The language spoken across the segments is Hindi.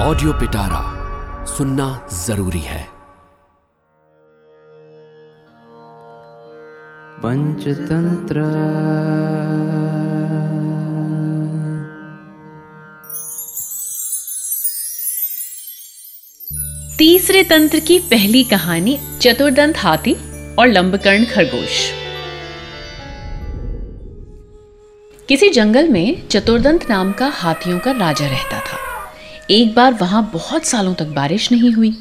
ऑडियो पिटारा सुनना ज़रूरी है। पंचतंत्र। तीसरे तंत्र की पहली कहानी चतुर्दंत हाथी और लंबकर्ण खरगोश। किसी जंगल में चतुर्दंत नाम का हाथियों का राजा रहता था। एक बार वहाँ बहुत सालों तक बारिश नहीं हुई,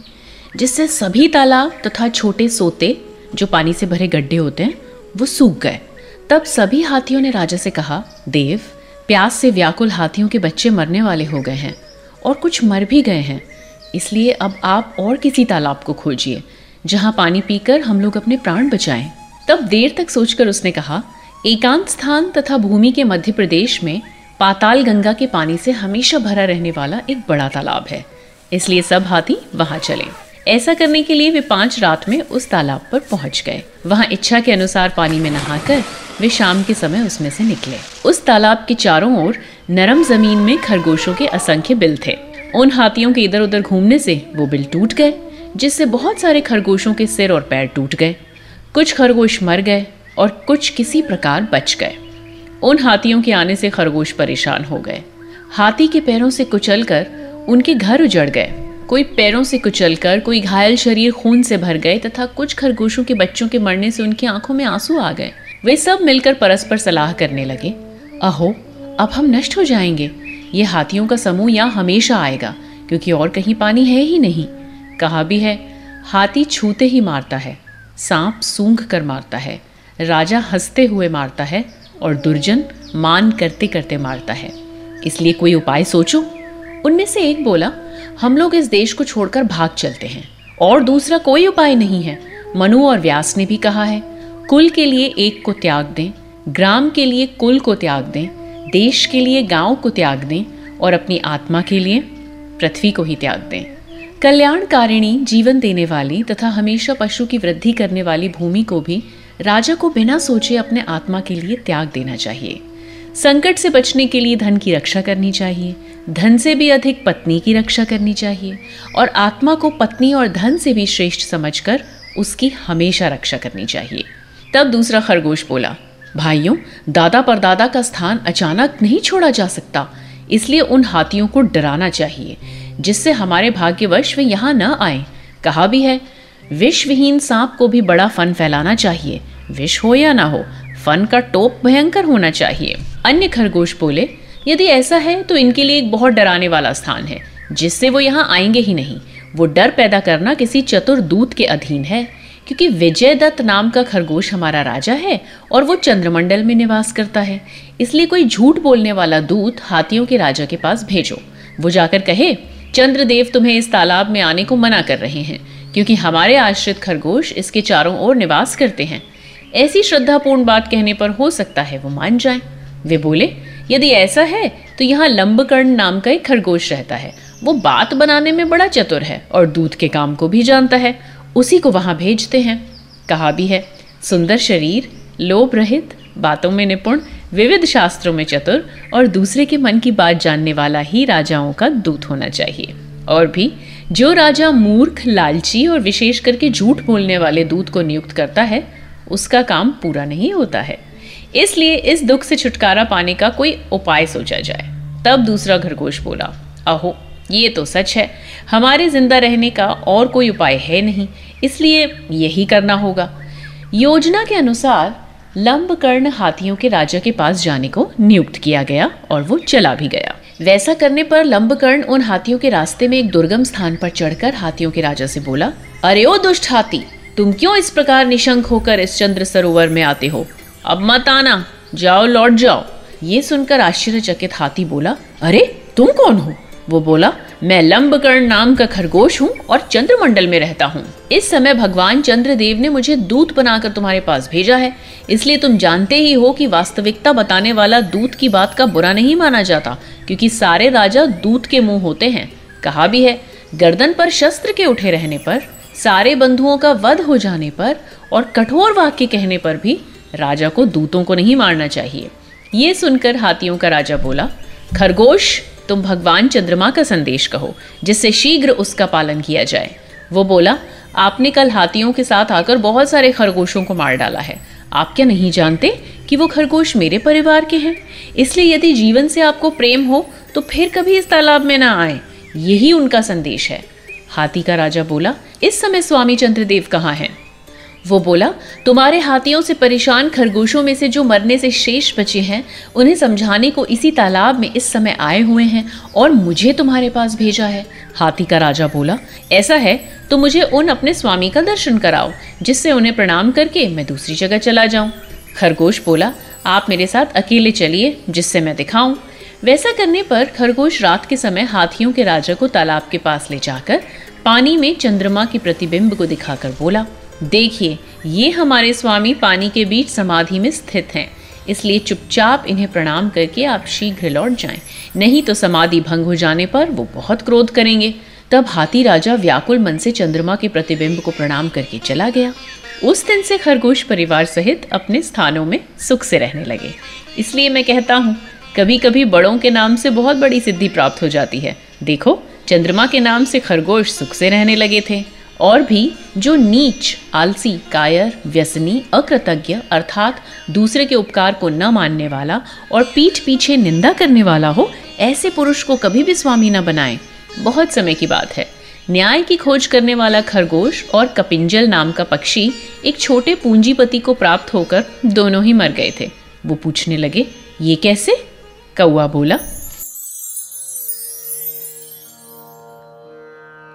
जिससे सभी तालाब तथा छोटे सोते जो पानी से भरे गड्ढे होते हैं, वो सूख गए। तब सभी हाथियों ने राजा से कहा, देव, प्यास से व्याकुल हाथियों के बच्चे मरने वाले हो गए हैं और कुछ मर भी गए हैं। इसलिए अब आप और किसी तालाब को खोजिए, जहाँ पानी पीकर हम लोग अपने प्राण बचाएँ। तब देर तक सोचकर उसने कहा, एकांत स्थान तथा भूमि के मध्य प्रदेश में पाताल गंगा के पानी से हमेशा भरा रहने वाला एक बड़ा तालाब है। इसलिए सब हाथी वहाँ चले। ऐसा करने के लिए वे पाँच रात में उस तालाब पर पहुँच गए। वहाँ इच्छा के अनुसार पानी में नहाकर वे शाम के समय उसमें से निकले। उस तालाब के चारों ओर नरम ज़मीन में खरगोशों के असंख्य बिल थे। उन हाथियों के इधर उधर घूमने से वो बिल टूट गए, जिससे बहुत सारे खरगोशों के सिर और पैर टूट गए। कुछ खरगोश मर गए और कुछ किसी प्रकार बच गए। उन हाथियों के आने से खरगोश परेशान हो गए। हाथी के पैरों से कुचल कर उनके घर उजड़ गए। कोई पैरों से कुचल कर कोई घायल शरीर खून से भर गए तथा कुछ खरगोशों के बच्चों के मरने से उनकी आँखों में आँसू आ गए। वे सब मिलकर परस्पर सलाह करने लगे, अहो, अब हम नष्ट हो जाएँगे। ये हाथियों का समूह यहाँ हमेशा आएगा, क्योंकि और कहीं पानी है ही नहीं। कहा भी है, हाथी छूते ही मारता है, सांप सूंघ कर मारता है, राजा हँसते हुए मारता है और दुर्जन मान करते करते मारता है। इसलिए कोई उपाय सोचो। उनमें से एक बोला, हम लोग इस देश को छोड़कर भाग चलते हैं। और दूसरा कोई उपाय नहीं है। मनु और व्यास ने भी कहा है, कुल के लिए एक को त्याग दें, ग्राम के लिए कुल को त्याग दें, देश के लिए गाँव को त्याग दें और अपनी आत्मा के लिए पृथ्वी को ही त्याग दें। कल्याणकारिणी जीवन देने वाली तथा हमेशा पशु की वृद्धि करने वाली भूमि को भी राजा को बिना सोचे अपने आत्मा के लिए त्याग देना चाहिए। संकट से बचने के लिए धन की रक्षा करनी चाहिए, धन से भी अधिक पत्नी की रक्षा करनी चाहिए और आत्मा को पत्नी और धन से भी श्रेष्ठ समझकर उसकी हमेशा रक्षा करनी चाहिए। तब दूसरा खरगोश बोला, भाइयों, दादा पर दादा का स्थान अचानक नहीं छोड़ा जा सकता, इसलिए उन हाथियों को डराना चाहिए, जिससे हमारे भाग्यवश वे यहाँ न आए। कहा भी है विषविहीन सांप को भी बड़ा फन फैलाना चाहिए विष हो या ना हो, फन का टोप भयंकर होना चाहिए। अन्य खरगोश बोले, यदि ऐसा है तो इनके लिए एक बहुत डराने वाला स्थान है, जिससे वो यहाँ आएँगे ही नहीं। वो डर पैदा करना किसी चतुर दूत के अधीन है, क्योंकि विजय दत्त नाम का खरगोश हमारा राजा है और वो चंद्रमंडल में निवास करता है। इसलिए कोई झूठ बोलने वाला दूत हाथियों के राजा के पास भेजो। वो जाकर कहे, चंद्रदेव तुम्हें इस तालाब में आने को मना कर रहे हैं, क्योंकि हमारे आश्रित खरगोश इसके चारों ओर निवास करते हैं। ऐसी श्रद्धापूर्ण बात कहने पर हो सकता है वो मान जाए। वे बोले, यदि ऐसा है तो यहाँ लंबकर्ण नाम का एक खरगोश रहता है। वो बात बनाने में बड़ा चतुर है और दूध के काम को भी जानता है। उसी को वहाँ भेजते हैं। कहा भी है, सुंदर शरीर, लोभ रहित, बातों में निपुण, विविध शास्त्रों में चतुर और दूसरे के मन की बात जानने वाला ही राजाओं का दूत होना चाहिए। और भी, जो राजा मूर्ख, लालची और विशेष करके झूठ बोलने वाले दूत को नियुक्त करता है उसका काम पूरा नहीं होता है। इसलिए इस दुख से छुटकारा पाने का कोई उपाय सोचा जाए। तब दूसरा खरगोश बोला, अहो, ये तो सच है। हमारे ज़िंदा रहने का और कोई उपाय है नहीं, इसलिए यही करना होगा। योजना के अनुसार लंबकर्ण हाथियों के राजा के पास जाने को नियुक्त किया गया और वो चला भी गया। वैसा करने पर लंबकर्ण उन हाथियों के रास्ते में एक दुर्गम स्थान पर चढ़कर हाथियों के राजा से बोला, अरे ओ दुष्ट हाथी तुम क्यों इस प्रकार निशंक होकर इस चंद्र सरोवर में आते हो? अब मत आना। जाओ, लौट जाओ। ये सुनकर आश्चर्यचकित हाथी बोला, अरे, तुम कौन हो? वो बोला, मैं लंबकर्ण नाम का खरगोश हूँ और चंद्रमंडल में रहता हूँ। इस समय भगवान चंद्रदेव ने मुझे दूत बनाकर तुम्हारे पास भेजा है। इसलिए तुम जानते ही हो कि वास्तविकता बताने वाला दूत की बात का बुरा नहीं माना जाता, क्योंकि सारे राजा दूत के मुँह होते हैं। कहा भी है, गर्दन पर शस्त्र के उठे रहने पर सारे बंधुओं का वध हो जाने पर और कठोर वाक्य कहने पर भी राजा को दूतों को नहीं मारना चाहिए। ये सुनकर हाथियों का राजा बोला, खरगोश, तुम भगवान चंद्रमा का संदेश कहो, जिससे शीघ्र उसका पालन किया जाए। वो बोला, आपने कल हाथियों के साथ आकर बहुत सारे खरगोशों को मार डाला है। आप क्या नहीं जानते कि वो खरगोश मेरे परिवार के हैं? इसलिए यदि जीवन से आपको प्रेम हो तो फिर कभी इस तालाब में ना आए। यही उनका संदेश है। हाथी का राजा बोला इस समय स्वामी चंद्रदेव कहाँ हैं? वो बोला, तुम्हारे हाथियों से परेशान खरगोशों में से जो मरने से शेष बचे हैं, उन्हें समझाने को इसी तालाब में इस समय आए हुए हैं और मुझे तुम्हारे पास भेजा है। हाथी का राजा बोला, ऐसा है तो मुझे उन अपने स्वामी का दर्शन कराओ, जिससे उन्हें प्रणाम करके मैं दूसरी जगह चला जाऊँ। खरगोश बोला, आप मेरे साथ अकेले चलिए, जिससे मैं दिखाऊँ। वैसा करने पर खरगोश रात के समय हाथियों के राजा को तालाब के पास ले जाकर पानी में चंद्रमा के प्रतिबिंब को दिखाकर बोला, देखिए, ये हमारे स्वामी पानी के बीच समाधि में स्थित हैं। इसलिए चुपचाप इन्हें प्रणाम करके आप शीघ्र लौट जाएँ। नहीं तो समाधि भंग हो जाने पर वो बहुत क्रोध करेंगे। तब हाथी राजा व्याकुल मन से चंद्रमा के प्रतिबिंब को प्रणाम करके चला गया। उस दिन से खरगोश परिवार सहित अपने स्थानों में सुख से रहने लगे। इसलिए मैं कहता हूँ कभी कभी बड़ों के नाम से बहुत बड़ी सिद्धि प्राप्त हो जाती है। देखो चंद्रमा के नाम से खरगोश सुख से रहने लगे थे। और भी जो नीच, आलसी, कायर, व्यसनी, अकृतज्ञ अर्थात दूसरे के उपकार को न मानने वाला और पीठ पीछे निंदा करने वाला हो, ऐसे पुरुष को कभी भी स्वामी न बनाए। बहुत समय की बात है। न्याय की खोज करने वाला खरगोश और कपिंजल नाम का पक्षी एक छोटे पूंजीपति को प्राप्त होकर दोनों ही मर गए थे। वो पूछने लगे, ये कैसे? कौआ बोला